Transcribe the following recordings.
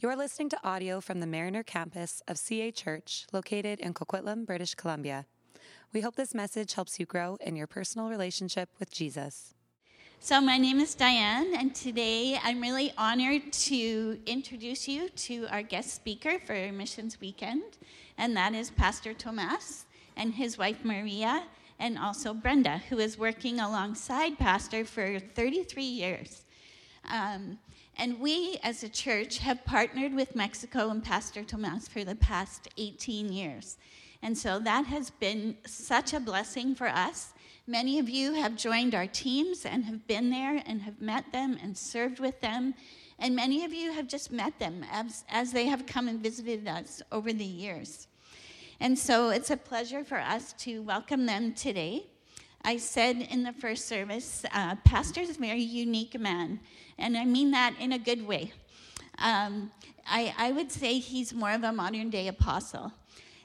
You're listening to audio from the Mariner campus of CA Church, located in Coquitlam, British Columbia. We hope this message helps you grow in your personal relationship with Jesus. So, my name is Diane, and today I'm really honored to introduce you to our guest speaker for Missions Weekend, and that is Pastor Tomas and his wife Maria, and also Brenda, who is working alongside Pastor for 33 years. Um, and we, as a church, have partnered with Mexico and Pastor Tomas for the past 18 years. And so that has been such a blessing for us. Many of you have joined our teams and have been there and have met them and served with them. And many of you have just met them as, as they have come and visited us over the years. And so it's a pleasure for us to welcome them today. I said in the first service, uh, Pastor is a very unique man, and I mean that in a good way. Um, I, I would say he's more of a modern day apostle.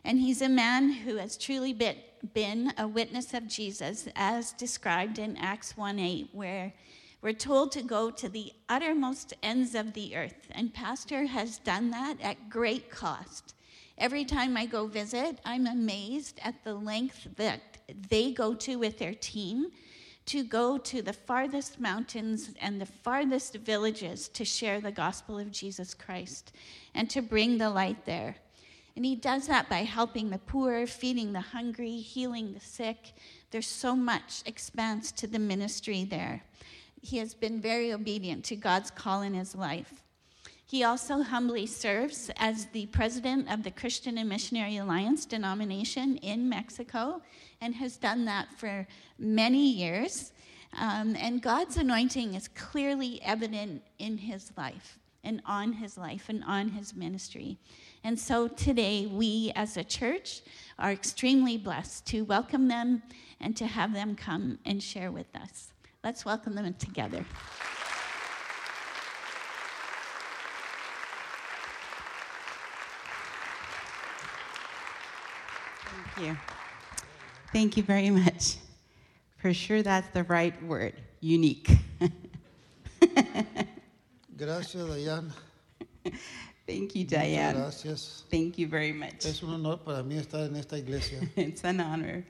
And he's a man who has truly been, been a witness of Jesus, as described in Acts 1 8, where we're told to go to the uttermost ends of the earth. And Pastor has done that at great cost. Every time I go visit, I'm amazed at the length that they go to with their team to go to the farthest mountains and the farthest villages to share the gospel of Jesus Christ and to bring the light there. And he does that by helping the poor, feeding the hungry, healing the sick. There's so much expanse to the ministry there. He has been very obedient to God's call in his life. He also humbly serves as the president of the Christian and Missionary Alliance denomination in Mexico and has done that for many years. Um, and God's anointing is clearly evident in his life and on his life and on his ministry. And so today, we as a church are extremely blessed to welcome them and to have them come and share with us. Let's welcome them together. Thank you. Thank you very much. For sure, that's the right word unique. Gracias, Dayan. Thank you, Muchas Diane. Gracias. Thank you very much. Es un honor para mí estar en esta iglesia. It's an honor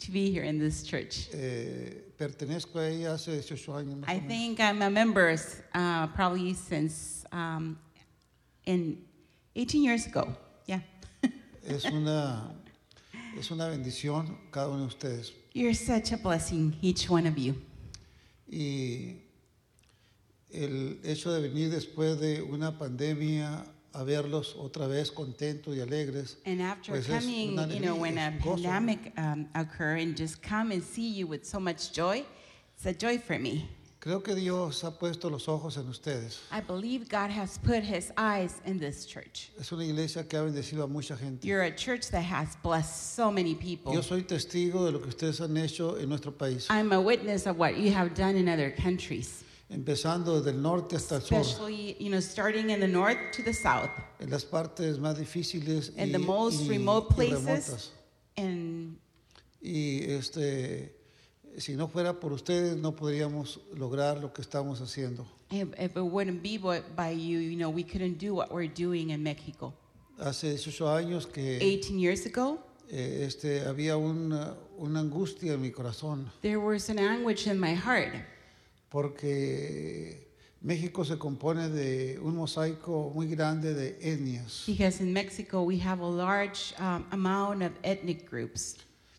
to be here in this church. Eh, pertenezco a ella hace 18 años. más I think I'm a member uh, probably since um, in 18 years ago. Yeah. Es una, es una bendición cada uno de ustedes. You're such a blessing, each one of you. Y el hecho de venir después de una pandemia a verlos otra vez contentos y alegres, And after pues es coming, una you know, alegría, when a pandemic um, occur and just come and see you with so much joy, it's a joy for me. Creo que Dios ha puesto los ojos en ustedes. I believe God has put his eyes in this church. Es una iglesia que ha bendecido a mucha gente. You're a church that has blessed so many people. Yo soy testigo de lo que ustedes han hecho en nuestro país, I'm a witness of what you have done in other countries, empezando desde el norte hasta el sur. especially, you know, starting in the north to the south, en las partes más difíciles y, in the most y- remote y places. remotas. And Y este, si no fuera por ustedes, no podríamos lograr lo que estamos haciendo. if, if it wouldn't be by you, you know, we couldn't do what we're doing in Mexico. Hace 18 años que 18 years ago, eh, este, había una, una angustia en mi corazón, there was an anguish in my heart porque México se compone de un mosaico muy grande de etnias. because in Mexico we have a large um, amount of ethnic groups.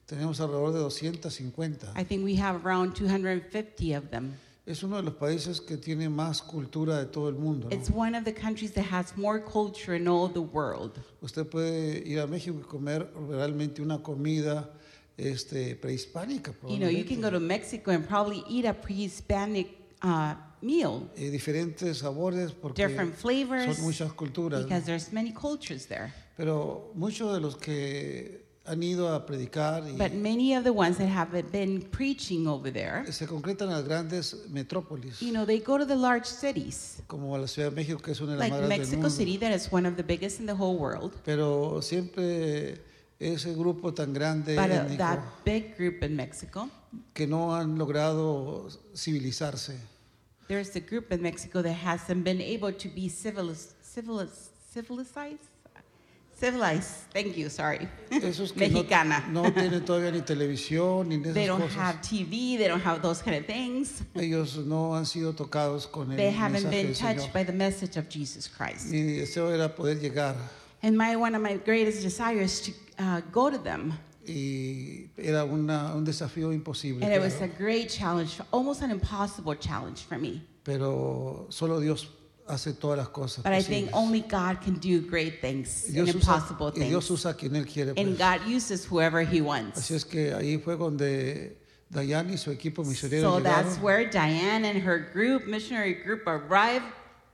Tenemos alrededor de 250. I think we have around 250 of them. Es uno de los países que tiene más cultura de todo el mundo. ¿no? It's one of the countries that has more culture in all the world. Usted puede ir a México y comer realmente una comida este, prehispánica. You know, you can go to. Mexico and probably eat a pre-Hispanic uh, meal, Eh, diferentes sabores porque different flavors, son muchas culturas. ¿no? because there's many cultures there. Pero muchos de los que han ido a predicar y But many of the ones that have been preaching over there, se concretan en las grandes metrópolis, you know, they go to the large cities, como la Ciudad de México, que es una de las like más grandes del Mexico mundo. City, that is one of the biggest in the whole world. Pero siempre ese grupo tan grande But étnico, that big group in Mexico, que no han logrado civilizarse. there's a group in Mexico that hasn't been able to be civilized, civilized, civilized. Thank you. Sorry, Esos que mexicana. no tienen todavía ni televisión ni de they don't cosas. have TV. They don't have those kind of things. Ellos no han sido tocados con el They haven't been touched by the message of Jesus Christ. Mi deseo era poder llegar And my one of my greatest desires is to uh, go to them. y era una- un desafío imposible. And it was a great challenge, almost an impossible challenge for me. Pero solo Dios hace todas las cosas. But I think posibles. only God can do great things and Dios, usa, impossible y Dios things. usa a quien Él quiere. And pues. God uses whoever He Así wants. es que ahí fue donde Dayan y su equipo misionero So that's llegaron where Diane and her group, missionary group, arrived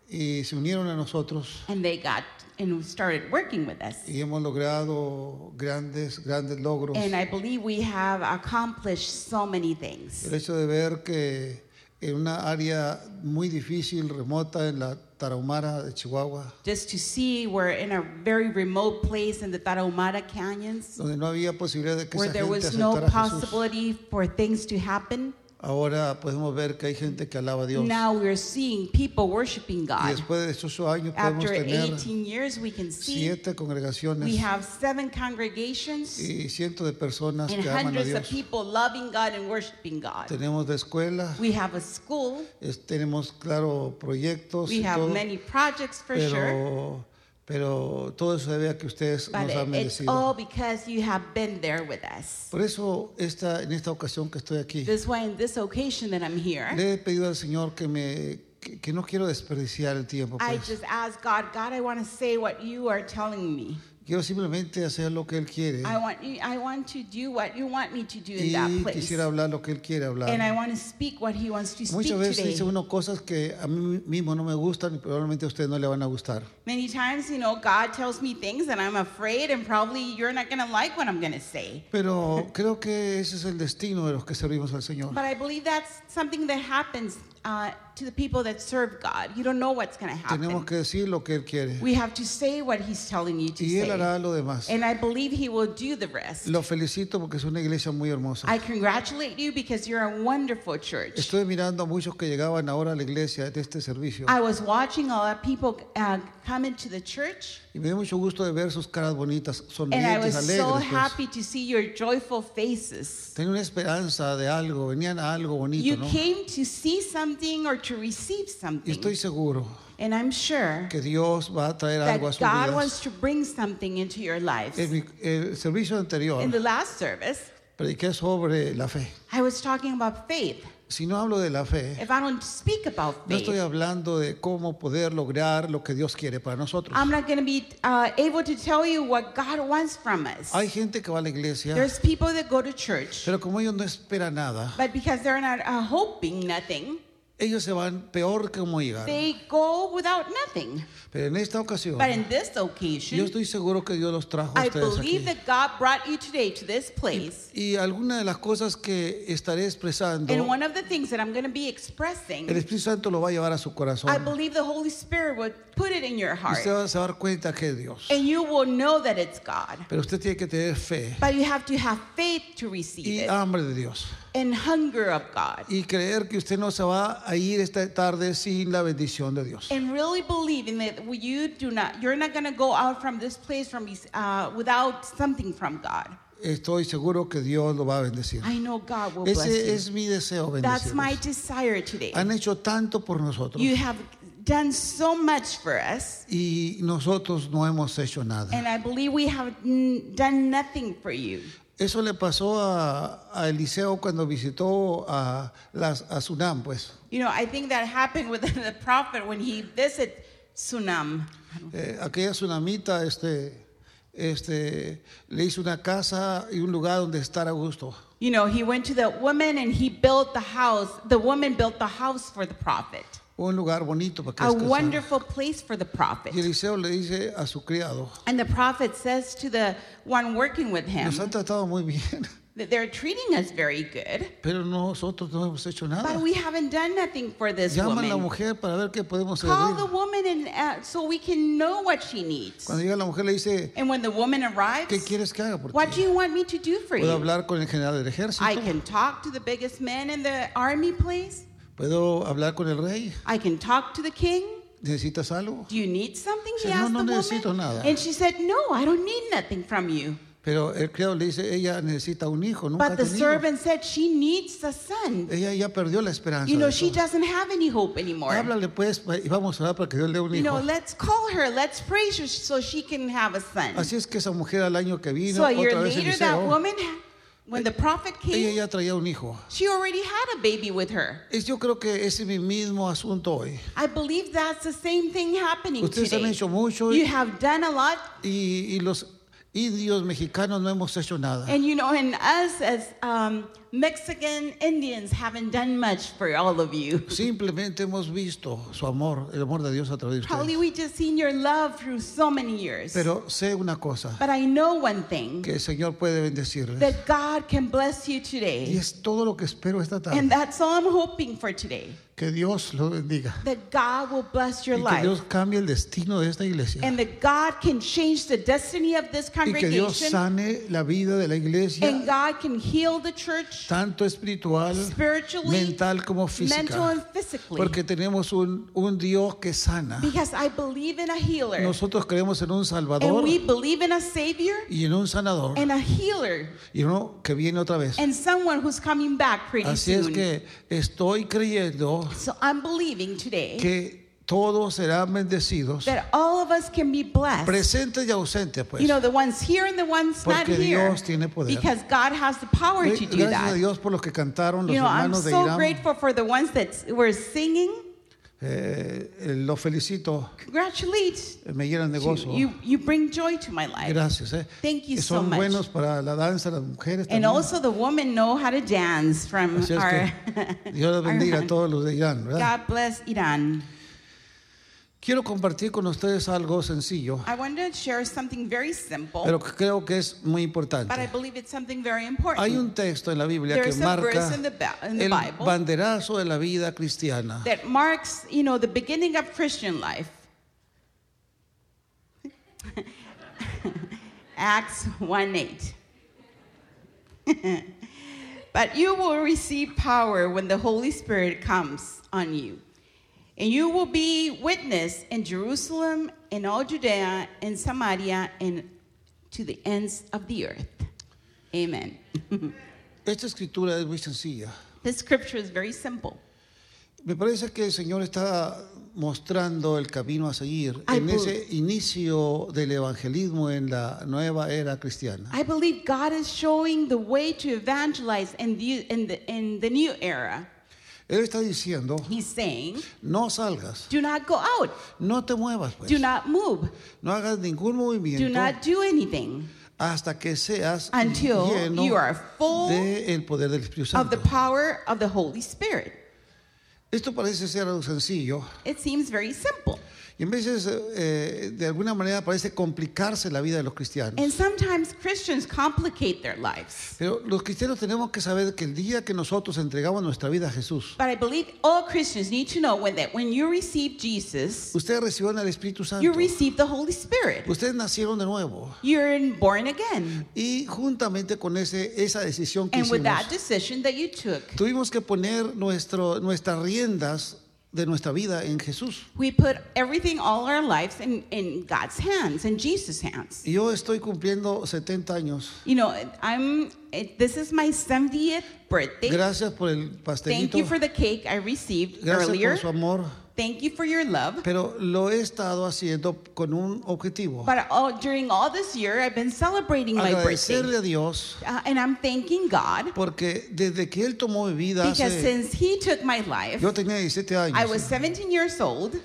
y se unieron a nosotros and they got and started working with us. y hemos logrado grandes, grandes logros. And I believe we have accomplished so many things. El hecho de ver que en una área muy difícil, remota, en la Tarahumara de Chihuahua, Just to see we're in a very remote place in the Tarahumara Canyons donde no había posibilidad de que where there was no possibility for things to happen. Ahora podemos ver que hay gente que alaba a Dios. Now we're seeing people worshiping Y God. después de estos años podemos After tener 18 years, we can see siete we congregaciones have seven congregations y cientos de personas and que aman a hundreds of Dios. people loving God and worshiping God. Tenemos de escuela, We have a school. es- tenemos, claro, proyectos We y have todo, many projects for sure. Pero, todo eso debe a que ustedes But nos han it's merecido. all because you have been there with us. Por eso esta, en esta ocasión que estoy aquí, This why in this occasion that I'm here, le he pedido al Señor que me que, que no quiero desperdiciar el tiempo. I Pues. just ask God, God, I want to say what you are telling me. Quiero simplemente hacer lo que Él quiere I want I want to do what you want me to do in y that place. quisiera hablar lo que Él quiere And I hablar. want to speak what he wants to speak Muchas veces today. dice uno cosas que a mí mismo no me gustan y probablemente a usted no le van a gustar. Many times, you know, God tells me things and I'm afraid and probably you're not going to like what I'm going to say. Pero creo que ese es el destino de los que servimos al Señor. But I believe that's something that happens uh, to the people that serve God. You don't know what's going to Tenemos happen. que decir lo que Él quiere We have to say what he's telling you to y Él say. hará lo demás. And I believe he will do the rest. Lo felicito porque es una iglesia muy hermosa. I congratulate you because you're a wonderful church. Estoy mirando a muchos que llegaban ahora a la iglesia de este servicio I was watching a lot of people uh, come into the church, y me dio mucho gusto de ver sus caras bonitas, and I was sonrientes, so alegres. pues. happy to see your joyful faces. Tenía una esperanza de algo, venían a algo bonito, You ¿no? came to see something or to receive Y something. estoy seguro And I'm sure que Dios va a traer that algo a sus God vidas. wants to bring something into your lives. En mi- el servicio anterior In the last service, prediqué sobre la fe. I was talking about faith. Si no hablo de la fe, If I don't speak about no estoy hablando de cómo poder lograr lo que Dios quiere para nosotros. I'm not going to be uh, able to tell you what God wants from us. Hay gente que va a la iglesia, There's people that go to church, pero como ellos no esperan nada, but because they're not uh, hoping nothing, ellos se van peor que como llegaron. they go without nothing. Pero en esta ocasión, But in this yo occasion, estoy seguro que Dios los trajo a I ustedes aquí. believe that God brought you today to this place. Y alguna de las cosas que estaré expresando, And one of the things that I'm going to be expressing, el Espíritu Santo lo va a llevar a su corazón. I believe the Holy Spirit would put it in your Y heart. usted va se va a dar cuenta que es Dios. And you will know that it's God. Pero usted tiene que tener fe But you have to have faith to receive y it hambre de Dios. and hunger of God. Y creer que usted no se va a ir esta tarde sin la bendición de Dios. And really believing that you do not, you're not going to go out from this place from uh, without something from God. Estoy seguro que Dios lo va a bendecir. I know God will bless Ese you. es mi deseo, That's my bendecirlos. desire today. Han hecho tanto por nosotros You have done so much for us, y nosotros no hemos hecho nada. and I believe we have done nothing for you. Eso le pasó a, a Eliseo cuando visitó a, las, a Sunam, pues. You know, I think that happened with the prophet when he visited Sunam. Eh, aquella tsunamita este, este, le hizo una casa y un lugar donde estar a gusto. You know, he went to the woman and he built the house. The woman built the house for the prophet. Un lugar bonito para que A descansara. wonderful place for the prophet. Y Eliseo le dice a su criado, And the prophet says to the one working with him nos han tratado muy bien, that they're treating us very good, pero nosotros no hemos hecho nada. but we haven't done nothing for this Llama a la woman. mujer para ver qué podemos Call the servir. woman and uh, so we can know what she needs. Cuando llega la mujer le dice, And when the woman ¿qué arrives, quieres que haga por what do ti? you want me to do for Puedo you? hablar con el general del ejército, I can talk to the biggest man in the army place. Puedo hablar con el rey. I can talk to the king. ¿necesitas algo? Do you need something? He "No, asked no the necesito woman. nada. And she said, No, I don't need nothing from you. Pero el criado le dice, ella necesita un hijo, nunca ha But the tenido. servant said she needs a son. Ella ya perdió la esperanza. You know, de she eso. doesn't have any hope anymore. Háblale pues y vamos a orar para que Dios le dé un You know, hijo. let's call her, let's praise her so she can have a son. Así es que esa mujer al año que vino, So a year otra vez later, that woman, when the prophet ella came, ya traía un hijo. she already had a baby with her. Es, yo creo que ese es mi mismo asunto hoy. I believe that's the same thing happening Ustedes han hecho mucho You have done a lot, y, y los indios mexicanos no hemos hecho nada. and you know, and us as um, Mexican Indians haven't done much for all of you. Simplemente hemos visto su amor, el amor de Dios a través de Probably ustedes. we just seen your love through so many years. Pero sé una cosa, But I know one thing que el Señor puede bendecirles. that God can bless you today. Y es todo lo que espero esta tarde. And that's all I'm hoping for today. Que Dios lo bendiga. That God will bless your Y que Dios cambie el destino de esta iglesia. And that God can change the destiny of this congregation. Y que Dios sane la vida de la iglesia. And God can heal the church tanto espiritual, mental como mental and física. physically. Porque tenemos un, un Dios que sana. Because I believe in a healer. Nosotros creemos en un And Salvador we believe in a Savior y en un sanador. and a healer. Y uno que viene otra vez. And someone who's coming back pretty Así es que estoy creyendo So I'm believing today que todos serán bendecidos, that all of us can be blessed. presentes y ausentes, pues. You know, the ones here and the ones not Porque here. Dios tiene poder. Because God has the power to do Gracias a that. Dios por los que cantaron los You know, I'm hermanos de so Irán. grateful for the ones that were singing. Eh, los felicito, Congratulations. eh, me llenan de gozo. You, you bring joy to my life. Gracias. eh. Thank you so son much. buenos para la danza, las mujeres And también. also the women know how to dance from Así our, Dios bendiga a todos los de Irán, ¿verdad? God bless Iran. Quiero compartir con ustedes algo sencillo, I wanted to share something very simple, pero que creo que es muy but I believe it's something very important. Hay un texto en la Biblia que There's a marca verse in the, Ba- in the el Bible banderazo de la vida cristiana. that marks, you know, the beginning of Christian life. Acts 1 8. but you will receive power when the Holy Spirit comes on you. And you will be witness in Jerusalem, in all Judea, in Samaria, and to the ends of the earth. Amen. Esta escritura es muy sencilla. this scripture is very simple. Me parece que el Señor está mostrando el camino a seguir I en believe- ese inicio del evangelismo en la nueva era cristiana. I believe God is showing the way to evangelize in the, in the, in the new era. Él está diciendo, He's saying, no salgas, do not go out, no te muevas, pues. do not move, no hagas ningún do movimiento not do anything hasta que seas Until lleno you are full del poder del Espíritu of the Santo. power of the Holy Spirit. Esto parece ser algo sencillo It seems very simple. Y en veces eh, de alguna manera parece complicarse la vida de los cristianos. And sometimes Christians complicate their lives. Pero los cristianos tenemos que saber que el día que nosotros entregamos nuestra vida a Jesús, But I believe all Christians need to know when, that when you receive Jesus, ustedes reciben el Espíritu Santo. you receive the Holy Spirit. Ustedes nacieron de nuevo. You're born again. Y juntamente con ese, esa decisión que And with hicimos, that decision that you took, tuvimos que poner nuestro, nuestras riendas de nuestra vida en Jesús. We put everything, all our lives, in, in God's hands, in Jesus' hands. Y yo estoy cumpliendo 70 años. You know, I'm. It, this is my 70th birthday. Gracias por el Thank pastelito. you for the cake I received Gracias earlier. por su amor. Thank you for your love. Pero lo he estado haciendo con un objetivo. But all, during all this year, I've been celebrating my Agradecerle birthday, a Dios uh, and I'm thanking God porque desde que Él tomó mi vida because hace... since He took my life, Yo tenía 17 años. I was 17 years old.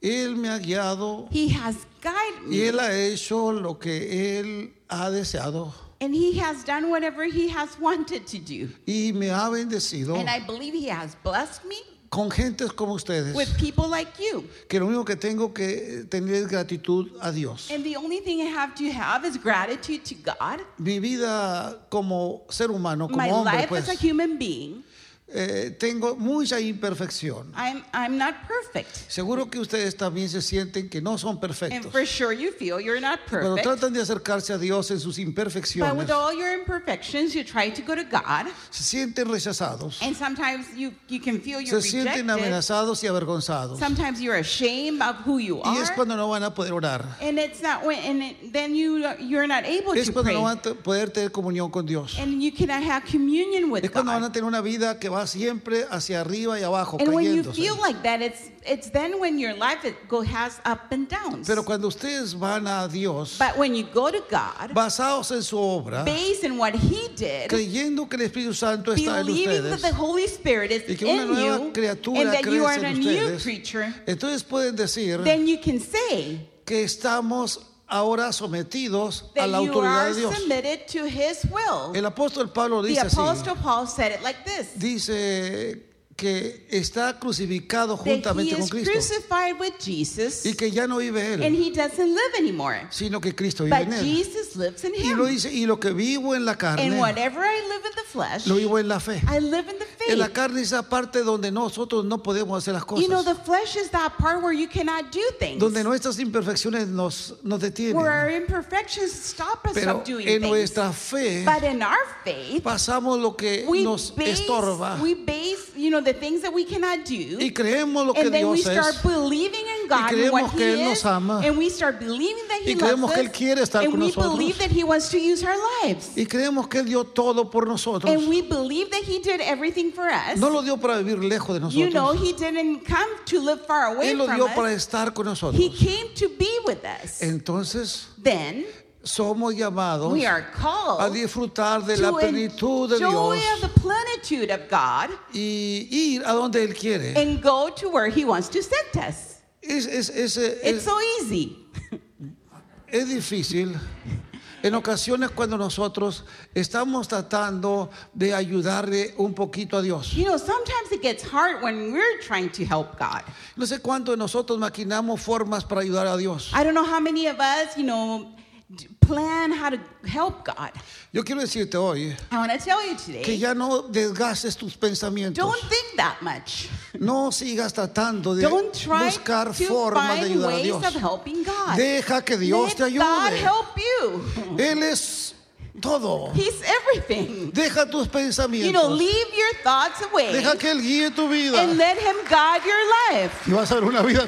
Él me ha guiado He has guided y me, Él ha hecho lo que Él ha deseado and He has done whatever He has wanted to do. y me ha bendecido And I believe He has blessed me con gentes como ustedes. with people like you. que lo único que tengo que tener es gratitud a Dios. And the only thing I have to have is gratitude to God. Mi vida como ser humano, como My hombre, life pues, as a human being, eh, tengo mucha imperfección. I'm, I'm not perfect. Seguro que ustedes también se sienten que no son And perfectos. for sure you feel you're not Cuando perfect. tratan de acercarse a Dios en sus But imperfecciones, with all your imperfections, you try to go to God. se sienten rechazados, And sometimes you, you can feel you're se sienten rejected. amenazados y avergonzados. Sometimes you're ashamed of who you Y es are. cuando no van a poder orar. And it's not when, and it, then you, you're not able Es to cuando pray. no van a te- poder tener comunión con Dios. And you cannot have communion with Es cuando van God. a tener una vida que va siempre hacia arriba y abajo, And when you cayéndose. feel like that, it's it's then when your life it go has up and downs. Pero cuando ustedes van a Dios, But when you go to God, basados en su obra, based in what He did, creyendo que el Espíritu Santo está en believing that ustedes, the Holy Spirit is y que una in nueva you, criatura and that you are crece a en new ustedes, creature, entonces pueden decir then you can say que estamos ahora sometidos a la autoridad de Dios. El apóstol Pablo The dice así, Apostle Paul said it like this. dice que está crucificado juntamente con is Cristo crucified with Jesus y que ya no vive and él, he doesn't live anymore. sino que Cristo vive en él. Jesus lives in Y lo dice, y lo que vivo en la carne, whatever I live in the flesh, lo vivo en la fe. En la carne es la parte donde nosotros no podemos hacer las You know, cosas, the flesh is that part where you cannot do things. donde nuestras imperfecciones nos, nos detienen. Where our imperfections stop us Pero from doing en things. nuestra fe But in our faith, pasamos lo que we nos base, estorba we base, you know, the things that we cannot do. y creemos lo que and then we start es believing in God and creemos what que Él nos ama. and we start believing that He Y creemos que Él quiere estar and con we nosotros. believe that He wants to use our lives, y creemos que Él dio todo por nosotros. and we believe that He did everything for us. No lo dio para vivir lejos de you know, nosotros. He didn't come to live far away Él lo from dio us. para estar con nosotros. He came to be with us. Entonces then somos llamados we are a called disfrutar de la plenitud de Dios of the plenitude of God y ir a donde Él quiere. and go to where He wants to send us. Es, es, es, es- It's so easy. es difícil. En ocasiones cuando nosotros estamos tratando de ayudarle un poquito a Dios. You know, sometimes it gets hard when we're trying to help God. No sé cuánto de nosotros maquinamos formas para ayudar a Dios. I don't know how many of us, you know, plan how to help God. Yo quiero decirte hoy I want to tell you que today, ya no desgastes tus pensamientos. don't think that much. No sigas tratando de Don't try buscar to formas de ayudar a Dios. of helping God. Deja que Dios Let te God ayude. help you. Él es todo. He's everything. Deja tus You know, pensamientos. leave your thoughts away Deja que Él guíe tu vida. and let Him guide your life. Y vas a ver una vida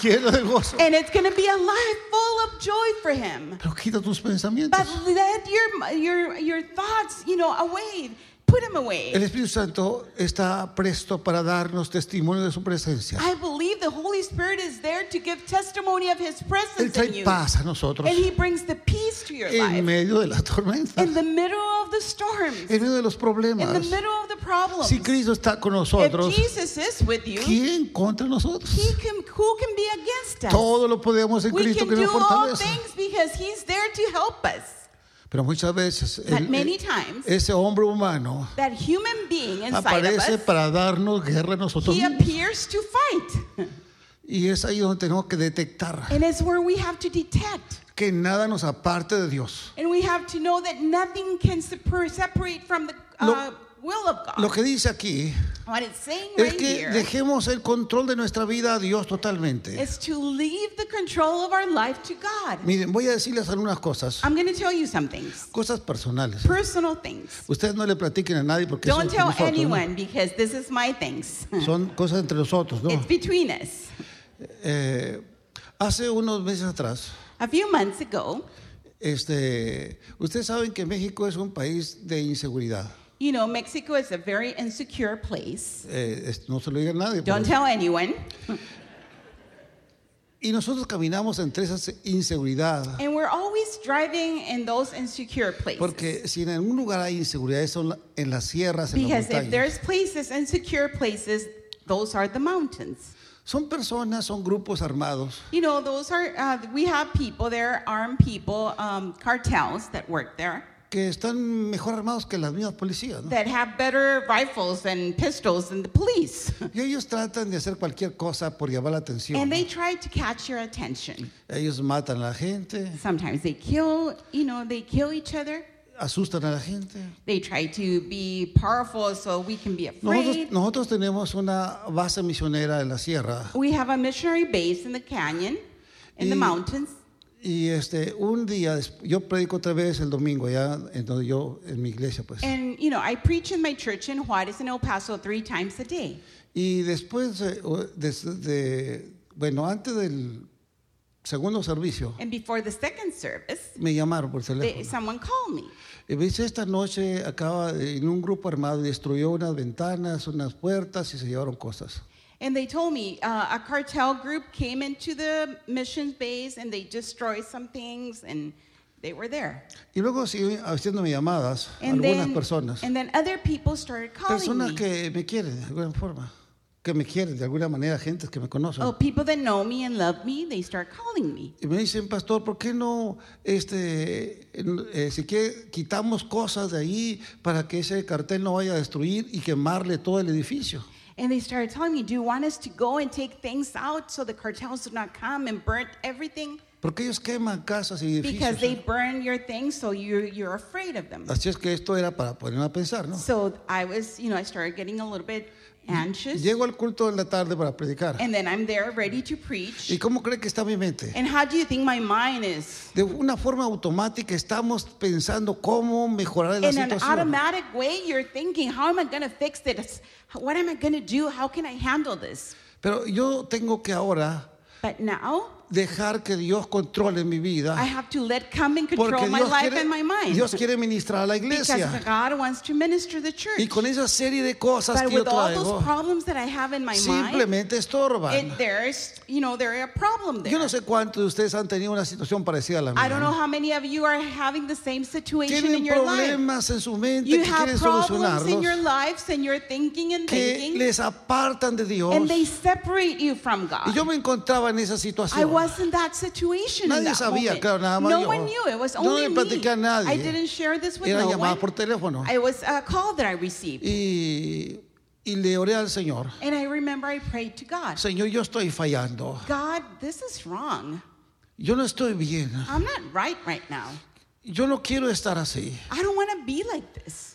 llena de gozo. And it's going to be a life full joy for Him. Pero quita tus pensamientos. But let your your your thoughts, you know, away. Put them away. El Espíritu Santo está presto para darnos testimonio de su presencia. I believe the Holy Spirit is there to give testimony of His Él presence in trae you. paz a nosotros And He brings the peace to your en life. medio de la tormenta, In the middle of the storms. en medio de los In problemas. the middle of the problems. Si Cristo está con If nosotros, Jesus is with you, ¿quién contra nosotros? He can, who can be against us? Todo lo podemos en We Cristo can que do nos all fortalece. things because He's there to help us. Pero muchas veces el- many el- times, ese hombre humano that human being aparece us, para darnos guerra a nosotros he mismos. appears to fight. Y es ahí donde tenemos que detectar And it's where we have to detect. que nada nos aparte de Dios. And we have to know that nothing can separ- separate from the uh, will of God. Lo que dice aquí what it's saying es right que here dejemos el control de nuestra vida a Dios totalmente. is to leave the control of our life to God. Miren, voy a decirles algunas cosas, I'm going to tell you some things, cosas personales. personal things. Ustedes no le platiquen a nadie porque eso Don't tell nosotros, ¿no? anyone because this is my things. son cosas entre nosotros, ¿no? It's between us. Eh, hace unos meses atrás, A few months ago, este, ustedes saben que México es un país de inseguridad. You know, Mexico is a very insecure place. Eh, es- no se lo diga a nadie. Don't pero- tell anyone. y nosotros caminamos entre esa inseguridad. And we're always driving in those insecure places. Porque si en algún lugar hay inseguridad, son en las sierras, en las Because if montañas. there's places, insecure places, those are the mountains. Son personas, son grupos armados You know, those are, uh, we have people there, armed people, um, cartels that work there, que están mejor armados que las mismas policías. ¿no? that have better rifles and pistols than the police. Y ellos tratan de hacer cualquier cosa por llamar la atención. And they try to catch your attention. Ellos matan a la gente, Sometimes they kill, you know, they kill each other. asustan a la gente. They try to be powerful so we can be Nosotros, afraid. nosotros tenemos una base misionera en la sierra We have a missionary base in the canyon, in the Y- mountains. Y este un día yo predico otra vez el domingo ya en donde yo en mi iglesia pues And, you know, I preach in my church in Juarez and El Paso three times a day. y después des- de, bueno antes del segundo servicio And before the second service, me llamaron por they, teléfono someone called me. y me dice esta noche acaba de- en un grupo armado destruyó unas ventanas unas puertas y se llevaron cosas And they told me uh, a cartel group came into the mission base and they destroyed some things and they were there. y luego siguió haciéndome llamadas And algunas then, personas and then other people started calling personas me. que me quieren de alguna forma que me quieren de alguna manera gente que me conocen Oh, people that know me and love me, they start calling me. Y me dicen, pastor, ¿por qué no, este, eh, si que quitamos cosas de ahí para que ese cartel no vaya a destruir y quemarle todo el edificio? And they started telling me, Do you want us to go and take things out so the cartels do not come and burn everything? Porque ellos queman casas y Because they burn your things, so you're, you're afraid of them. Así es que esto era para ponerme a pensar, ¿no? So I was, you know, I started getting a little bit anxious. Llego al culto en la tarde para predicar. And then I'm there ready to preach. ¿Y cómo cree que está mi mente? And how do you think my mind is? De una forma automática estamos pensando cómo mejorar la In an situación. automatic way, you're thinking, how am I going to fix this? What am I going to do? How can I handle this? Pero yo tengo que ahora But now, dejar que Dios controle mi vida. I have to let come and Porque control my Dios life quiere, and my mind. Dios quiere ministrar a la because iglesia. God wants to minister the church. Y con esa serie de cosas but que yo with all traigo, those problems that I have in my simplemente estorban. it, there's, you know, there a problem there. Yo no sé cuántos de ustedes han tenido una situación parecida a la I don't know mía. how many of you are having the same situation in your life. problemas en su mente You que have quieren problems in your lives and you're thinking and que thinking, les apartan de Dios. and they separate you from God. Y yo me encontraba en esa I situación. Was in that situation. in that sabía, moment. claro, nada más no yo. one knew. It was Yo no only le me. a nadie. I didn't share this with Era no llamada one. por teléfono. It was a call that I received. Y, y le oré al Señor. And I remember I prayed to God. Señor, yo estoy fallando. God, this is wrong. Yo no estoy bien. I'm not right right now. Yo no quiero estar así. I don't want to be like this.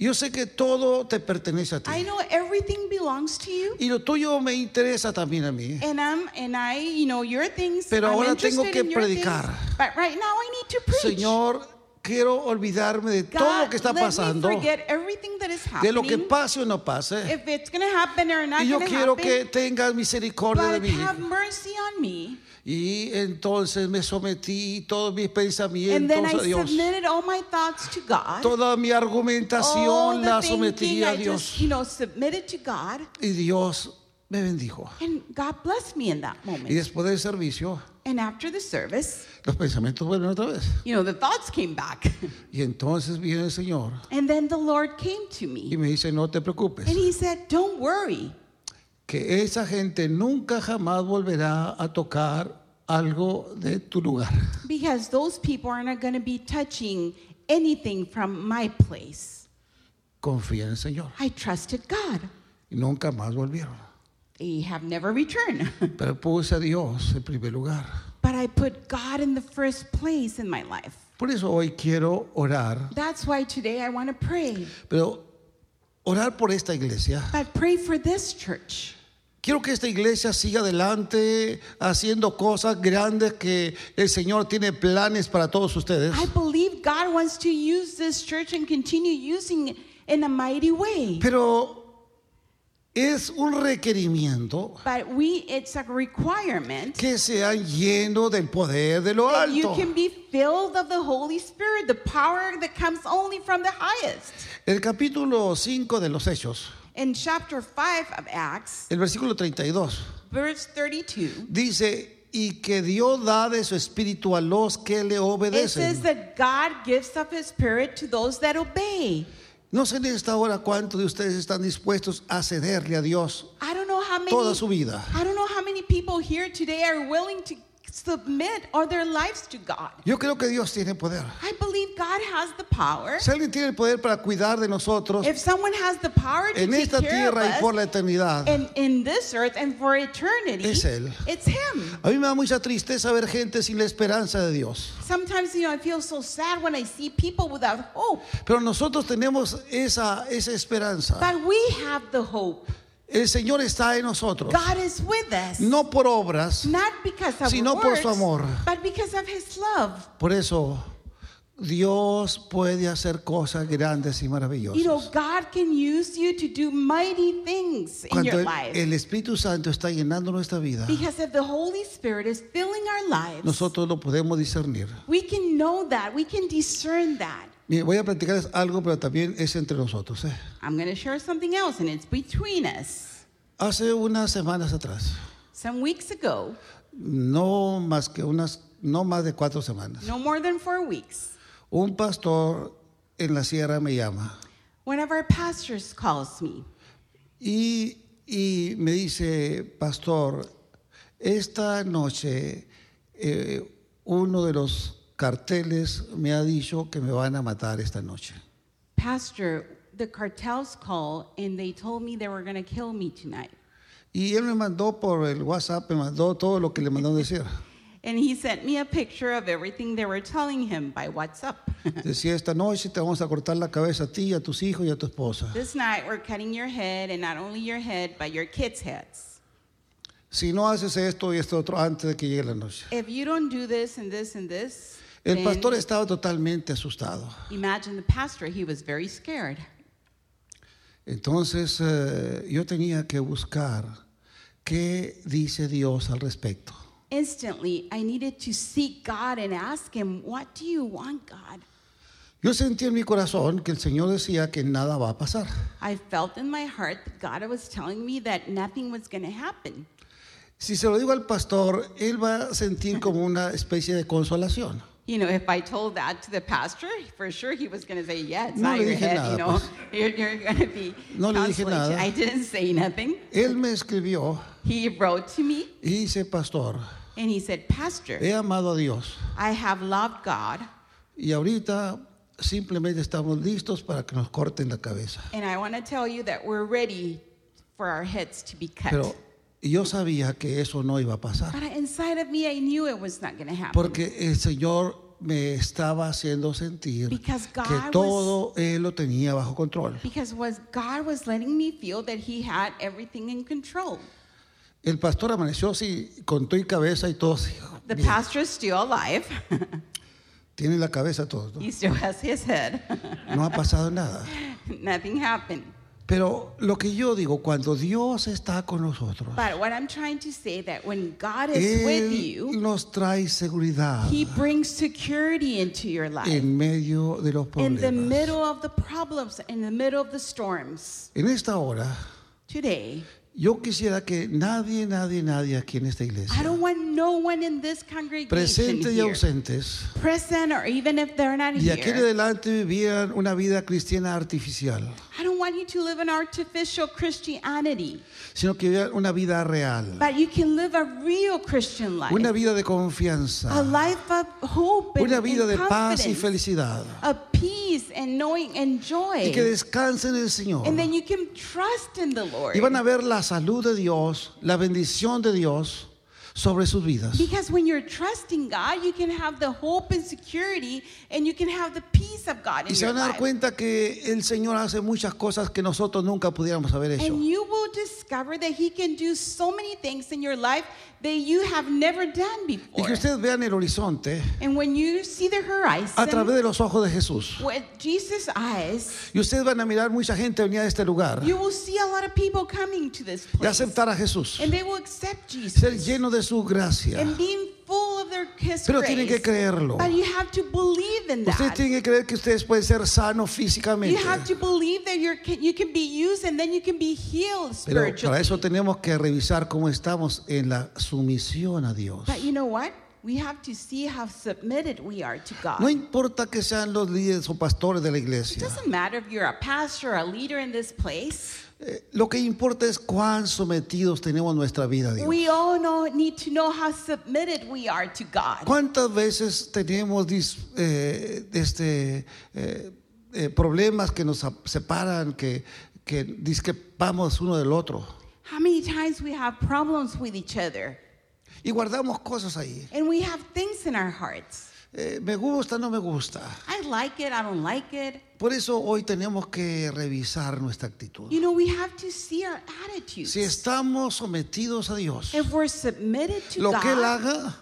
Yo sé que todo te pertenece a I ti. know everything belongs to you. Y lo tuyo me interesa también a mí. And I'm and I, you know, your things. Pero I'm ahora tengo que things, predicar. but right now I need to preach. Señor, quiero olvidarme de todo God, lo que está pasando, de lo que pase o no pase. if it's happen or not Y yo quiero happen, que tengas misericordia de mí. Y entonces me sometí todos mis pensamientos a Dios. submitted all my thoughts to God. Toda mi argumentación la sometí a Dios. just, you know, submitted to God. Y Dios me bendijo. And God blessed me in that Y moment. después del servicio, And after the service, los pensamientos vuelven otra vez. you know, the thoughts came back. Y entonces viene el Señor and then the Lord came to y me. me dice, no te preocupes, And He said, Don't worry. Que esa gente nunca jamás volverá a tocar algo de tu lugar. Because those people are not going to be touching anything from my place. Confía en el Señor. I trusted God. Y nunca más volvieron. They have never returned. Pero puse a Dios en primer lugar. but I put God in the first place in my life. Por eso hoy quiero orar, That's why today I want to pray. pero orar por esta iglesia. But pray for this church. Quiero que esta iglesia siga adelante haciendo cosas grandes que el Señor tiene planes para todos ustedes. I believe God wants to use this church and continue using it in a mighty way. Pero es un requerimiento But we it's a requirement que sean llenos del poder de lo that you alto. can be filled of the Holy Spirit, the power that comes only from the highest. El capítulo 5 de los Hechos, In chapter 5 of Acts, el versículo 32, verse 32, dice, y que Dios da de su espíritu a los que le it says obedecen. that God gives of his spirit to those that obey. No sé en esta hora cuántos de ustedes están dispuestos a cederle a Dios I don't know how many toda su vida. I don't know how many people here today are willing to submit all their lives to God. Yo creo que Dios tiene poder. I believe God has the power. Si alguien tiene el poder para cuidar de nosotros If someone has the power to en take esta care of tierra y us por la eternidad, in, in this earth and for eternity, Es Él. it's Him. a mí me da mucha tristeza ver gente sin la esperanza de Dios. Sometimes, you know, I feel so sad when I see people without hope. Pero nosotros tenemos esa, esa esperanza. But we have the hope. El Señor está en nosotros. God is with us. No por obras, Not because of Sino por su amor. but because of His love. por eso Dios puede hacer cosas grandes y You know, maravillosas. God can use you to do mighty things in Cuando your el, life. el Espíritu Santo está llenando nuestra vida, Because if the Holy Spirit is filling our lives, nosotros lo podemos discernir. we can know that. We can discern that. Voy a platicarles algo, pero también es entre nosotros. ¿eh? I'm going to share something else, and it's between us. Hace unas semanas atrás, Some weeks ago, no más que unas, no más de cuatro semanas, no more than four weeks, un pastor en la sierra me llama one of our pastors calls me. y, y me dice, pastor, esta noche eh, uno de los carteles me ha dicho que me van a matar esta noche. Pastor, the cartels call, and they told me they were going to kill me tonight. Y él me mandó por el WhatsApp, me mandó todo lo que le mandó decir. And he sent me a picture of everything they were telling him by WhatsApp. Decía, esta noche te vamos a cortar la cabeza a ti, a tus hijos y a tu esposa. this night, we're cutting your head, and not only your head, but your kids' heads. Si no haces esto y esto otro antes de que llegue la noche. If you don't do this and this and this, El pastor estaba totalmente asustado. imagine the pastor, he was very scared. Entonces eh, yo tenía que buscar qué dice Dios al respecto. Instantly, I needed to seek God and ask him, What do you want, God? Yo sentí en mi corazón que el Señor decía que nada va a pasar. I felt in my heart that God was telling me that nothing was going to happen. Si se lo digo al pastor, él va a sentir como una especie de consolación. You know, if I told that to the pastor, for sure he was going to say, Yeah, it's No not le your dije head, nada, you know, pues. you're, you're going to be No le dije nada. I didn't say nothing. Él me escribió He wrote to me y dice, pastor, and he said, Pastor, he amado a Dios I have loved God y ahorita simplemente estamos listos para que nos corten la cabeza. and I want to tell you that we're ready for our heads to be cut. Pero yo sabía que eso no iba a pasar. but inside of me, I knew it was not going to happen. Porque el Señor me estaba haciendo sentir que was- todo Él lo tenía bajo control. Was God was letting me feel that He had everything in control. El pastor amaneció así, con y cabeza y todo. así, The bien, pastor is still alive. Tiene la cabeza todo. ¿no? he still has his head. No ha pasado nada. Nothing happened. Pero lo que yo digo, cuando Dios está con nosotros, But what I'm trying to say that when God is with Él you, nos trae seguridad He brings security into your life. en medio de los In the problemas. middle of the problems, in the middle of the storms. En esta hora, Today, yo quisiera que nadie, nadie, nadie aquí en esta I iglesia, don't want no one in this congregation presentes y here, ausentes, present or even if they're not y aquí en here. adelante vivieran una vida cristiana artificial, I don't want you to live an artificial Christianity, sino que vivieran una vida real, but you can live a real Christian life, una vida de a confianza, life of hope and, una vida and de paz y felicidad, peace and knowing and joy. y que descansen en el Señor. And then you can trust in the Lord. Y van a ver la salud de Dios, la bendición de Dios sobre sus vidas. Because when you're trusting God, you can have the hope and security and you can have the peace of God Y in se your van a dar cuenta que el Señor hace muchas cosas que nosotros nunca pudiéramos haber hecho. And you will discover that He can do so many things in your life that you have never done Y before. que ustedes vean el horizonte And when you see the horizon a través de los ojos de Jesús. with Jesus' eyes, Y ustedes van a mirar mucha gente venir a este lugar you will see a lot of people coming to this y place. aceptar a Jesús. And they will accept Ser Jesus lleno de su gracia. and being His Pero tienen que creerlo. But you have to believe in Ustedes that. tienen que creer que ustedes pueden ser sanos You físicamente. have to believe that you're, you can be used and then you can be healed Pero spiritually. para eso tenemos que revisar cómo estamos en la sumisión a Dios. But you know what? We have to see how submitted we are to God. No importa que sean los líderes o pastores de la It iglesia. doesn't matter if you're a pastor or a leader in this place. Eh, lo que importa es cuán sometidos tenemos nuestra vida a Dios. We all know, need to know how submitted we are to God. ¿Cuántas veces tenemos dis- eh, este, eh, problemas que nos separan, que, que discrepamos uno del otro? How many times we have problems with each other Y guardamos cosas ahí. and we have things in our hearts. Eh, me gusta, no me gusta. I like it, I don't like it. Por eso hoy tenemos que revisar nuestra actitud. You know, we have to see our attitudes. Si estamos sometidos a Dios, If we're submitted to lo que Él God, haga,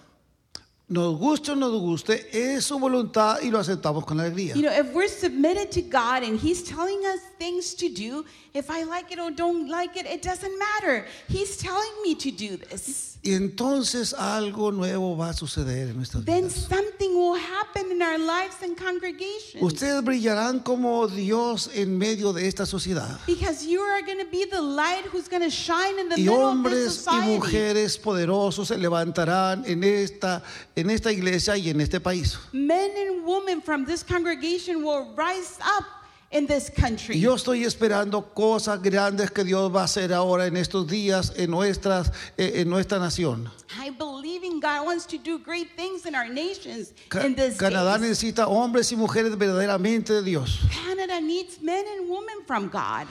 nos guste o no nos guste, es su voluntad y lo aceptamos con alegría. you know, if we're submitted to God and He's telling us things to do, if I like it or don't like it, it doesn't matter. He's telling me to do this. Y entonces algo nuevo va a suceder en nuestras Then vidas. something will happen in our lives and congregations. Ustedes brillarán como Dios en medio de esta sociedad. Because you are going to be the light who's going to shine in the Y middle of this hombres y society. mujeres poderosos se levantarán en esta, en esta iglesia y en este país. Men and women from this congregation will rise up in this country. Yo estoy esperando cosas grandes que Dios va a hacer ahora en estos días en, nuestras, eh, en nuestra nación. I believe in God wants to do great things in our nations Ca- in this Canadá days. necesita hombres y mujeres verdaderamente de Dios. Canada needs men and women from God.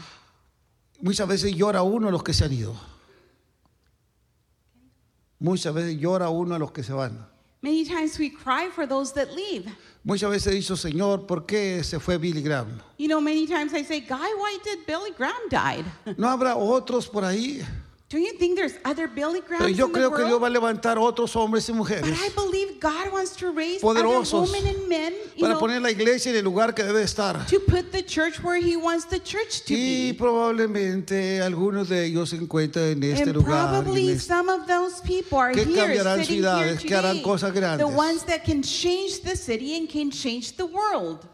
Muchas veces llora uno a los que se han ido. Muchas veces llora uno a los que se van. Many times we cry for those that leave. Muchas veces dicho, Señor, ¿por qué se fue Billy Graham? You know, many times I say, Guy, why did Billy Graham died? ¿No habrá otros por ahí? Do you think there's other Billy Pero Grahams yo in the creo que Dios va a levantar otros hombres y But mujeres I believe God wants to raise Poderosos other women and men, you para know, poner la iglesia en el lugar que debe estar. to put the church where He wants the church to Y be. probablemente algunos de ellos se encuentran en este and lugar. y en probably este- some of those people are que here, cambiarán sitting here ciudades, que harán today. cosas The grandes. ones that can change the city and can change the world.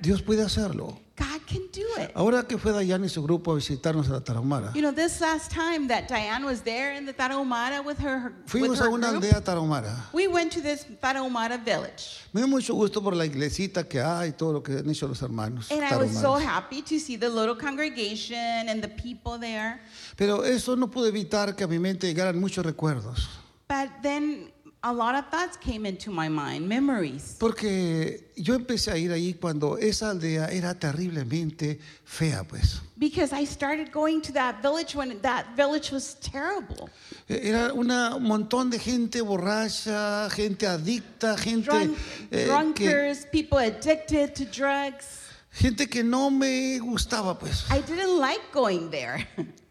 Dios puede hacerlo. God can do it. Ahora que fue Dayan y su grupo a visitarnos a la Tarahumara, You know, this last time that Diane was there in the Tarahumara with her, her, with fuimos her a una group, aldea tarahumara. we went to this Tarahumara village. Me dio mucho gusto por la iglesita que hay, todo lo que han hecho los hermanos. And I was so happy to see the little congregation and the people there. Pero eso no pudo evitar que a mi mente llegaran muchos recuerdos. But then a lot of thoughts came into my mind, memories. Porque yo empecé a ir ahí cuando esa aldea era terriblemente fea, pues. Because I started going to that village when that village was terrible. Era una, un montón de gente borracha, gente adicta, gente, Drunk, eh, que, people addicted to drugs. gente que no me gustaba, pues. I didn't like going there.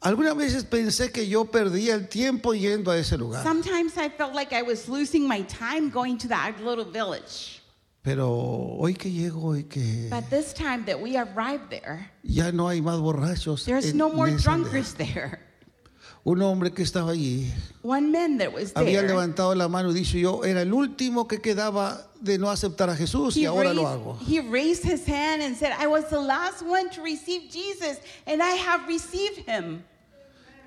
Algunas veces pensé que yo perdía el tiempo yendo a ese lugar. Sometimes I felt like I was losing my time going to that little village. Pero hoy que llego y que But this time that we arrived there, ya no hay más borrachos. there's en- no more esa aldea. drunkards there. Un hombre que estaba allí One man that was había levantado la mano y dicho yo era el último que quedaba de no aceptar a Jesús y he ahora raised, lo hago. he raised his hand and said, I was the last one to receive Jesus, and I have received him.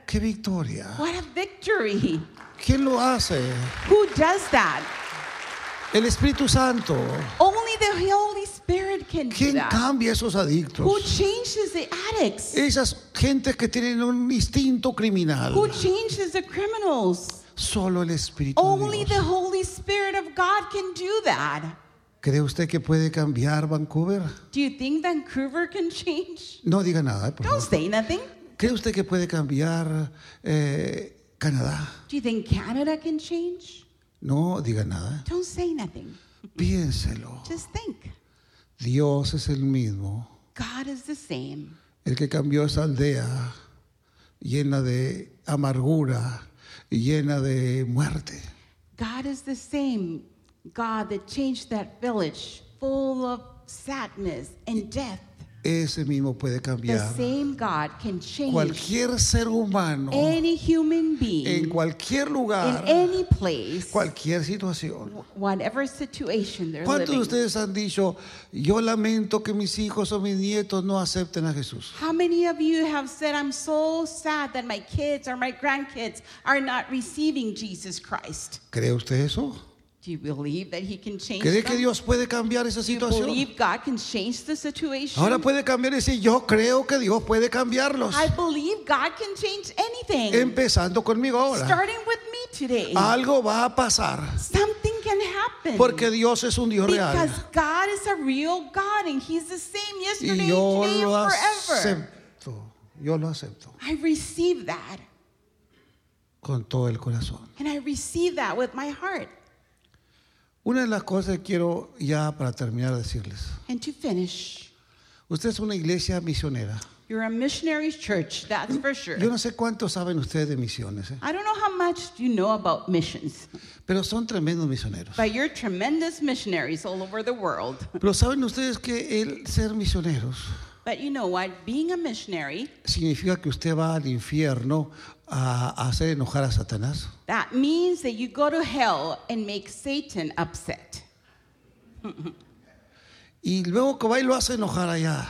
¡Qué victoria! What a victory! ¿Quién lo hace? Who does that? El Espíritu Santo. Only the Holy Spirit can do ¿Quién that. cambia esos Who adictos? changes the addicts? Esas gentes que tienen un instinto criminal. Who changes the criminals? Solo el Espíritu de Only the Dios. Holy Spirit of God can do that. ¿Cree usted que puede cambiar Vancouver? Do you think Vancouver can change? No diga nada, eh, por Don't favor. say nothing. ¿Cree usted que puede cambiar eh, Canadá? Do you think Canada can change? No diga nada. Don't say nothing. Piénselo. Just think. Dios es el mismo. God is the same. El que cambió esa aldea llena de amargura y llena de muerte. God is the same God that changed that village full of sadness and death. Ese mismo puede The cambiar same God can change cualquier ser humano any human being en cualquier in lugar, any place, cualquier situación. whatever situation they're ¿Cuántos de living. ustedes han dicho, yo lamento que mis hijos o mis nietos no acepten a Jesús? How many of you have said, I'm so sad that my kids or my grandkids are not receiving Jesus Christ? ¿Cree usted eso? Do you believe that He can change ¿Cree que them? Dios puede cambiar esa Do you situación? believe God can change the situation? Ahora puede cambiar y decir, yo creo que Dios puede cambiarlos. I believe God can change anything. Empezando conmigo ahora. Starting with me today. Algo va a pasar. Something can happen. Porque Dios es un Dios real. because God is a real God and He's the same yesterday, Y yo today, lo and forever. acepto. Yo lo acepto. I receive that. Con todo el corazón. And I receive that with my heart. Una de las cosas que quiero ya para terminar decirles. And to finish, Usted es una iglesia misionera. you're a missionary church, that's for sure. Yo no sé saben ustedes de misiones, ¿eh? I don't know how much you know about missions, pero son tremendos misioneros. but you're tremendous missionaries all over the world. Pero saben ustedes que el ser misioneros But you know what? Being a missionary, significa que usted va al infierno a, hacer enojar a Satanás. that means that you go to hell and make Satan upset. Y luego que va y lo hace enojar allá.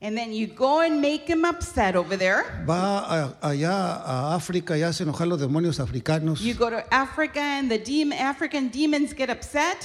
And then you go and make him upset over there. Va a- allá a África y hace enojar los demonios africanos. You go to Africa and the dem- African demons get upset.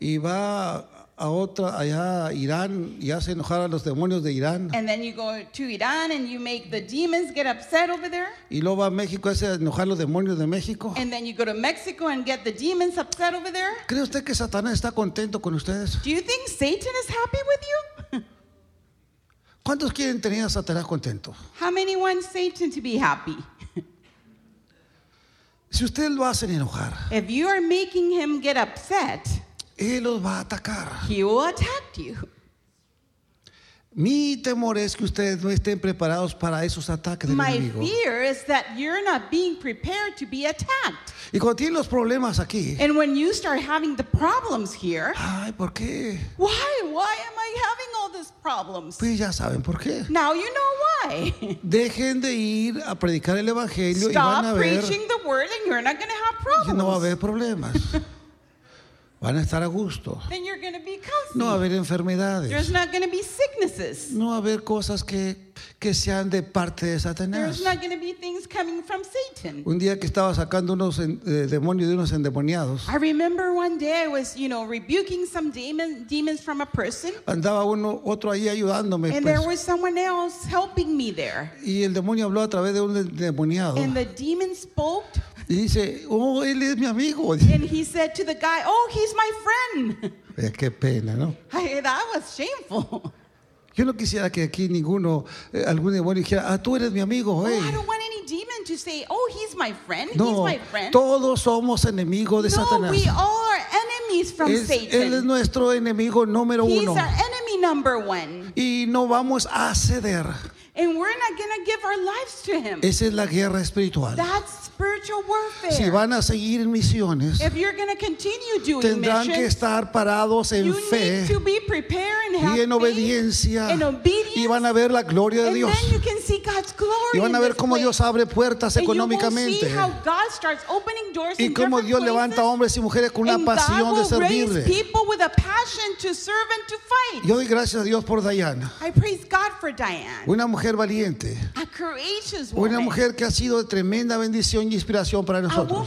Y va a otra, allá a Irán y hace enojar a los demonios de Irán. And then you go to Iran and you make the demons get upset over there. Y luego va a México hace enojar a los demonios de México. And then you go to Mexico and get the demons upset over there. ¿Cree usted que Satanás está contento con ustedes? Do you think Satan is happy with you? ¿Cuántos quieren tener a Satanás contento? How many want Satan to be happy? Si ustedes lo hacen enojar, If you are making him get upset, Él los va a atacar. he will attack you. Mi temor es que ustedes no estén preparados para esos ataques del My enemigo. fear is that you're not being prepared to be attacked. Y cuando tienen los problemas aquí, And when you start having the problems here, ay, ¿por qué? why? Why am I having all these problems? Pues ya saben por qué. Now you know why. Dejen de ir a predicar el evangelio y van a Stop ver preaching the word and you're not going to have que no va a problems. haber problemas. Van a estar a gusto. Then you're going to be No va a haber enfermedades. There's not going to be sicknesses. No va a haber cosas que, que sean de parte de Satanás. There's not going to be things coming from Satan. Un día que estaba sacando unos en- eh, demonios de unos endemoniados, I remember one day I was, you know, rebuking some demon, demons from a person, andaba uno, otro ahí ayudándome. and pues. there was someone else helping me there. Y el demonio habló a través de un endemoniado. And the demon spoke, Y dice, oh, él es mi amigo. and he said to the guy, "Oh, he's my friend." Eh, qué pena, ¿no? I, that was shameful. Yo no quisiera que aquí ninguno, eh, algún demonio dijera, ah, tú eres mi amigo. Oh, hey". I don't want any demon to say, "Oh, he's my friend. he's No, my friend." todos somos enemigos de no, Satanás. we all are enemies from Es- él es Satan. nuestro enemigo número He's uno. our enemy number one, Y no vamos a ceder. And we're not gonna give our lives to him. Esa es la guerra espiritual. That's spiritual warfare. Si van a seguir en misiones, if you're gonna continue doing tendrán que estar parados en you fe need to be prepared and have y en faith obediencia. and obedience, Y van a ver la gloria de and Dios. then you can see God's glory. Y van a ver cómo place. Dios abre puertas And económicamente. see how God starts opening doors Y cómo Dios levanta hombres y mujeres con una and pasión de servirle. people with a passion to serve and to fight. Yo doy gracias a Dios por Diana. I praise God for Diane, Una mujer valiente. a courageous woman, Una mujer que ha sido de tremenda bendición y inspiración para nosotros.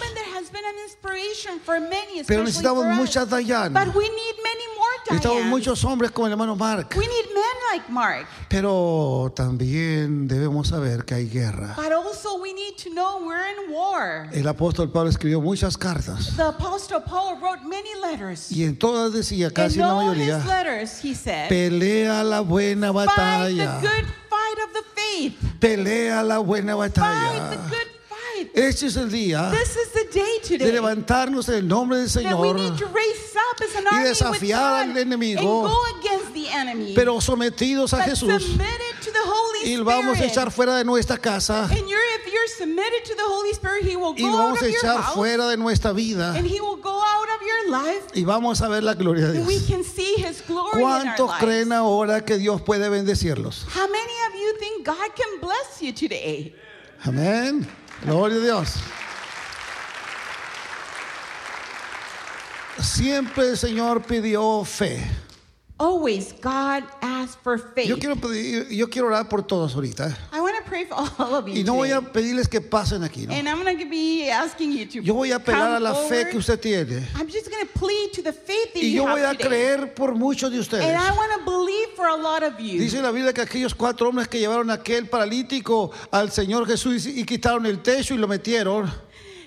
Woman that has been an inspiration for many, Pero necesitamos muchas Diana. But we need many more Necesitamos muchos hombres como el hermano Mark. We need men like Mark. Pero también debemos saber que hay guerra. But also we need to know we're in war. El apóstol Pablo escribió muchas cartas. The Apostle Paul wrote many letters. Y en todas decía, casi in la all his mayoría, letters, he said, pelea la buena fight the batalla. good fight of the faith. Pelea la buena Fight the batalla. good Este es el día This is the day de today levantarnos en el nombre del that we Señor, need to raise up as an army with desafiar God al enemigo, and go against the enemy. pero sometidos a but Jesús. submitted to the Holy Y vamos a Spirit. echar fuera de nuestra casa and you're, if you're submitted to the Holy Spirit, He will y go vamos a echar house fuera de nuestra vida and He will go out of your life y vamos a ver la gloria de and we Dios. can see His glory in our ¿Cuántos lives. creen ahora que Dios puede bendecirlos? How many of you think God can bless you today? Amén. Gloria a Dios. Siempre el Señor pidió fe. Always God asks for faith. Yo quiero pedir, yo quiero orar por todos ahorita. I to pray for all of you. Y no voy a pedirles que pasen aquí, ¿no? And I'm going to be asking you to Yo voy a apelar a la fe que usted tiene. I'm just going to plead to the faith that Y you yo voy have a today. creer por muchos de ustedes. And I want to believe for a lot of you. Dice la Biblia que aquellos cuatro hombres que llevaron a aquel paralítico al Señor Jesús y quitaron el techo y lo metieron.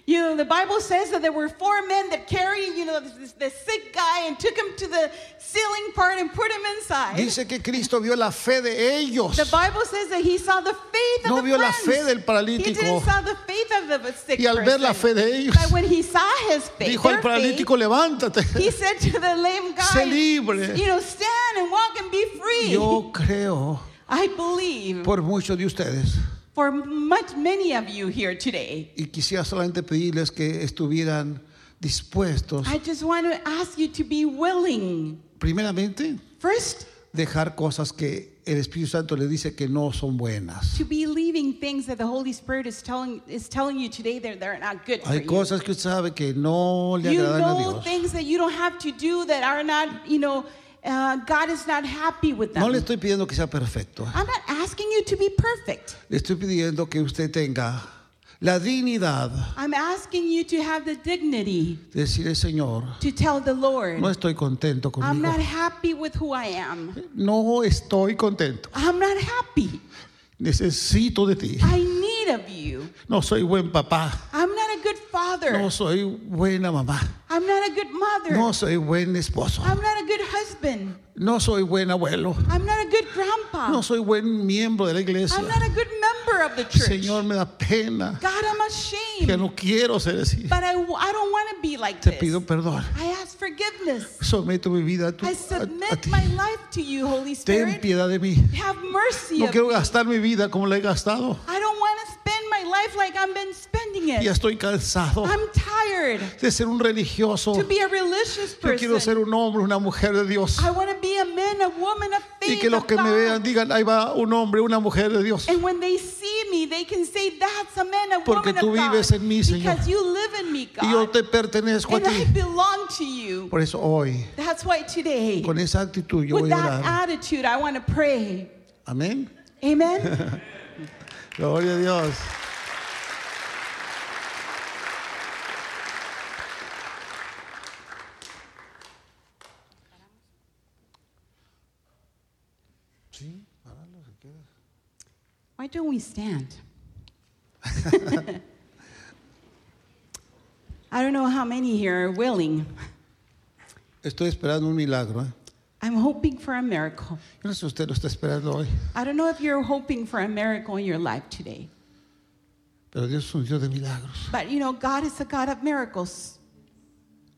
You know, the Bible says that there were four men that carried, you know, this, the sick guy and took him to the ceiling part and put him inside. Dice que Cristo vio la fe de ellos. The Bible says that he saw the faith No of the vio la fe del paralítico. He didn't saw the faith of the sick Y al ver la fe de ellos, But when he saw his faith, dijo al paralítico, levántate. he said to the lame guy, Sé libre. you know, stand and walk and be free. Yo creo I believe por muchos de ustedes. For much many of you here today. Y quisiera solamente pedirles que estuvieran dispuestos, I just want to ask you to be willing. primeramente, First, dejar cosas que el Espíritu Santo le dice que no son buenas. to be leaving things that the Holy Spirit is telling is telling you today that they're not good for Hay you. cosas que usted sabe que no le You agradan a know things that you don't have to do that are not, you know, uh, God is not happy with them. No le estoy pidiendo que sea perfecto. I'm not asking you to be perfect. Le estoy pidiendo que usted tenga la dignidad I'm asking you to have the dignity de decirle, Señor, to tell the Lord, no estoy contento I'm not happy with who I am. No estoy contento. I'm not happy. Necesito de ti. I need of you. No soy buen papá. I'm not father. No soy buena mamá. I'm not a good mother. No soy buen esposo. I'm not a good husband. No soy buen abuelo. I'm not a good grandpa. No soy buen miembro de la iglesia. I'm not a good member of the church. Señor, me da pena. God, I'm ashamed. Que no quiero ser así. But I, I don't want to be like Te this. pido perdón. I ask forgiveness. Someto mi vida a, tu, I a- a submit ti. my life to you, Holy Ten Spirit. piedad de mí. Have mercy No quiero me. gastar mi vida como la he gastado. I don't want life like I've been spending Ya it. estoy cansado I'm tired de ser un religioso. to be a religious Yo quiero ser person. un hombre, una mujer de Dios. I want to be a man, a woman of Y faith que los que me God. vean digan, ahí va un hombre, una mujer de Dios. And when they see me, they can say, "That's a man, a Porque woman tú of God." vives en mí, Señor. Because you live in me, Y yo God. te pertenezco a And I ti. belong to you. Por eso hoy, That's why today, con esa actitud, yo with voy a that orar. attitude, I want to pray. Amén. Amen. Gloria a Dios. Why don't we stand? I don't know how many here are willing. Estoy esperando un milagro. ¿eh? I'm hoping for a miracle. Yo no sé usted lo está esperando hoy, I don't know if you're hoping for a miracle in your life today. pero Dios es un Dios de milagros. But you know, God is a God of miracles.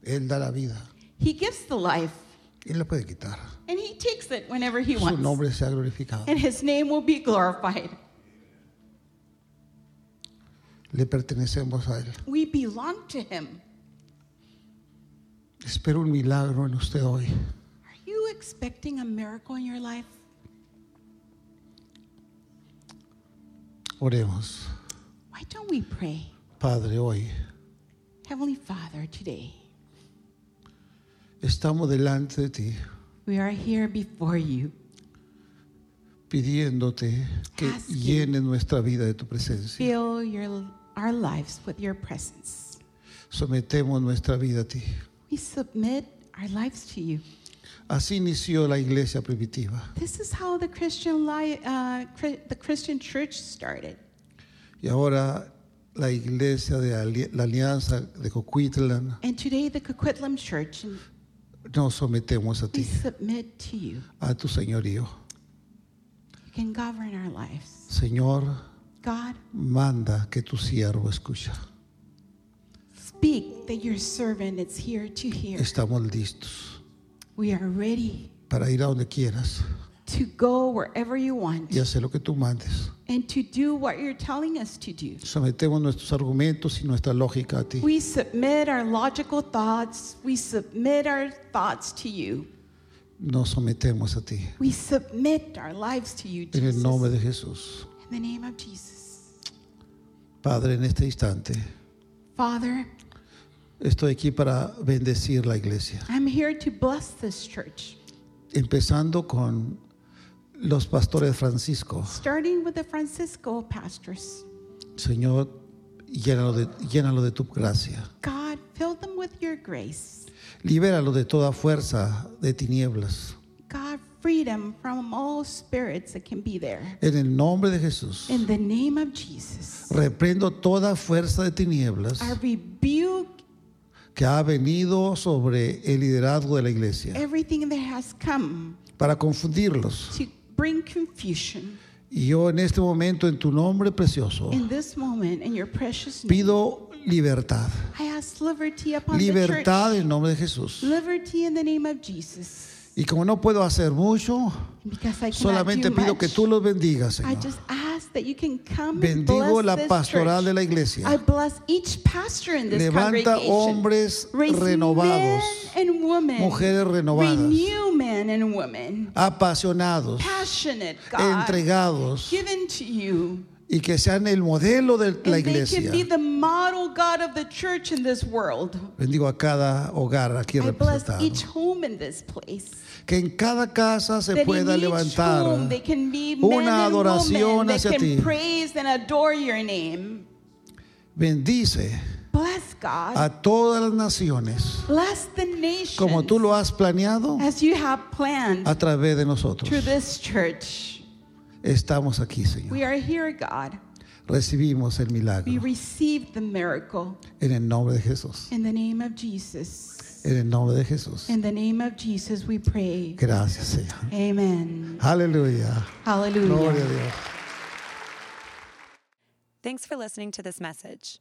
Él da la vida. He gives the life, Puede quitar. and He takes it whenever He Su wants. nombre sea glorificado. And His name will be glorified. Le pertenecemos a Él. We belong to Him. Espero un milagro en usted hoy. Are you expecting a miracle in your life? Oremos. Why don't we pray? Padre, hoy Heavenly Father, today estamos delante de ti we are here before you, pidiéndote que Asking. llenes nuestra vida de tu presencia. fill your, our lives with your presence. Sometemos nuestra vida a ti. We submit our lives to you. Así inició la iglesia primitiva. This is how the Christian li- uh, the Christian church started. Y ahora la iglesia de la alianza de Coquitlam And today, the Coquitlam Church, nos sometemos a we ti, submit to you. a tu señorío. You can govern our lives. Señor, God, manda que tu siervo escucha. speak that your servant is here to hear. Estamos listos We are ready para ir a donde quieras to go wherever you want y hacer lo que tú mandes. And to do what you're telling us to do. Sometemos nuestros argumentos y nuestra lógica a ti. We submit our logical thoughts. We submit our thoughts to you. Nos sometemos a ti. We submit our lives to you, En el Jesus. nombre de Jesús. In the name of Jesus. Padre, en este instante Father, estoy aquí para bendecir la iglesia. I'm here to bless this church, Empezando con los pastores Francisco. starting with the Francisco pastors. Señor, llénalo de, llénalo de tu gracia. God, fill them with your grace. Libéralo de toda fuerza de tinieblas. God, freedom from all spirits that can be there. En el nombre de Jesús. In the name of Jesus, Reprendo toda fuerza de tinieblas I rebuke que ha venido sobre el liderazgo de la iglesia everything that has come para confundirlos. to bring confusion. Y yo en este momento, en tu nombre precioso, In this moment, in your precious name, pido libertad. I ask liberty upon the Libertad church. en nombre de Jesús. Liberty in the name of Jesus. Y como no puedo hacer mucho, And Because I cannot solamente do pido much, que tú los bendigas, I just ask that you can come and Bendigo bless la pastoral de la I iglesia. bless each pastor in this Levanta hombres renovados, men and women. mujeres renovadas. Men and women. apasionados, Passionate, God. entregados Given to you. y que sean el modelo de la iglesia. can be the model God of the church in this world. Bendigo a cada hogar aquí representado. each home in this place. Que en cada casa se pueda levantar una adoración hacia ti. praise and adore your name. Bendice Bless God. a todas las naciones Bless the nation como tú lo has planeado as you have planned a través de nosotros. through this church. Estamos aquí, Señor. We are here, God. Recibimos el We milagro receive the miracle en el nombre de Jesús. in the name of Jesus. En el nombre de Jesús. In the name of Jesus, we pray. Gracias, Señor. Amen. Aleluya. Hallelujah. Gloria a Dios. Thanks for listening to this message.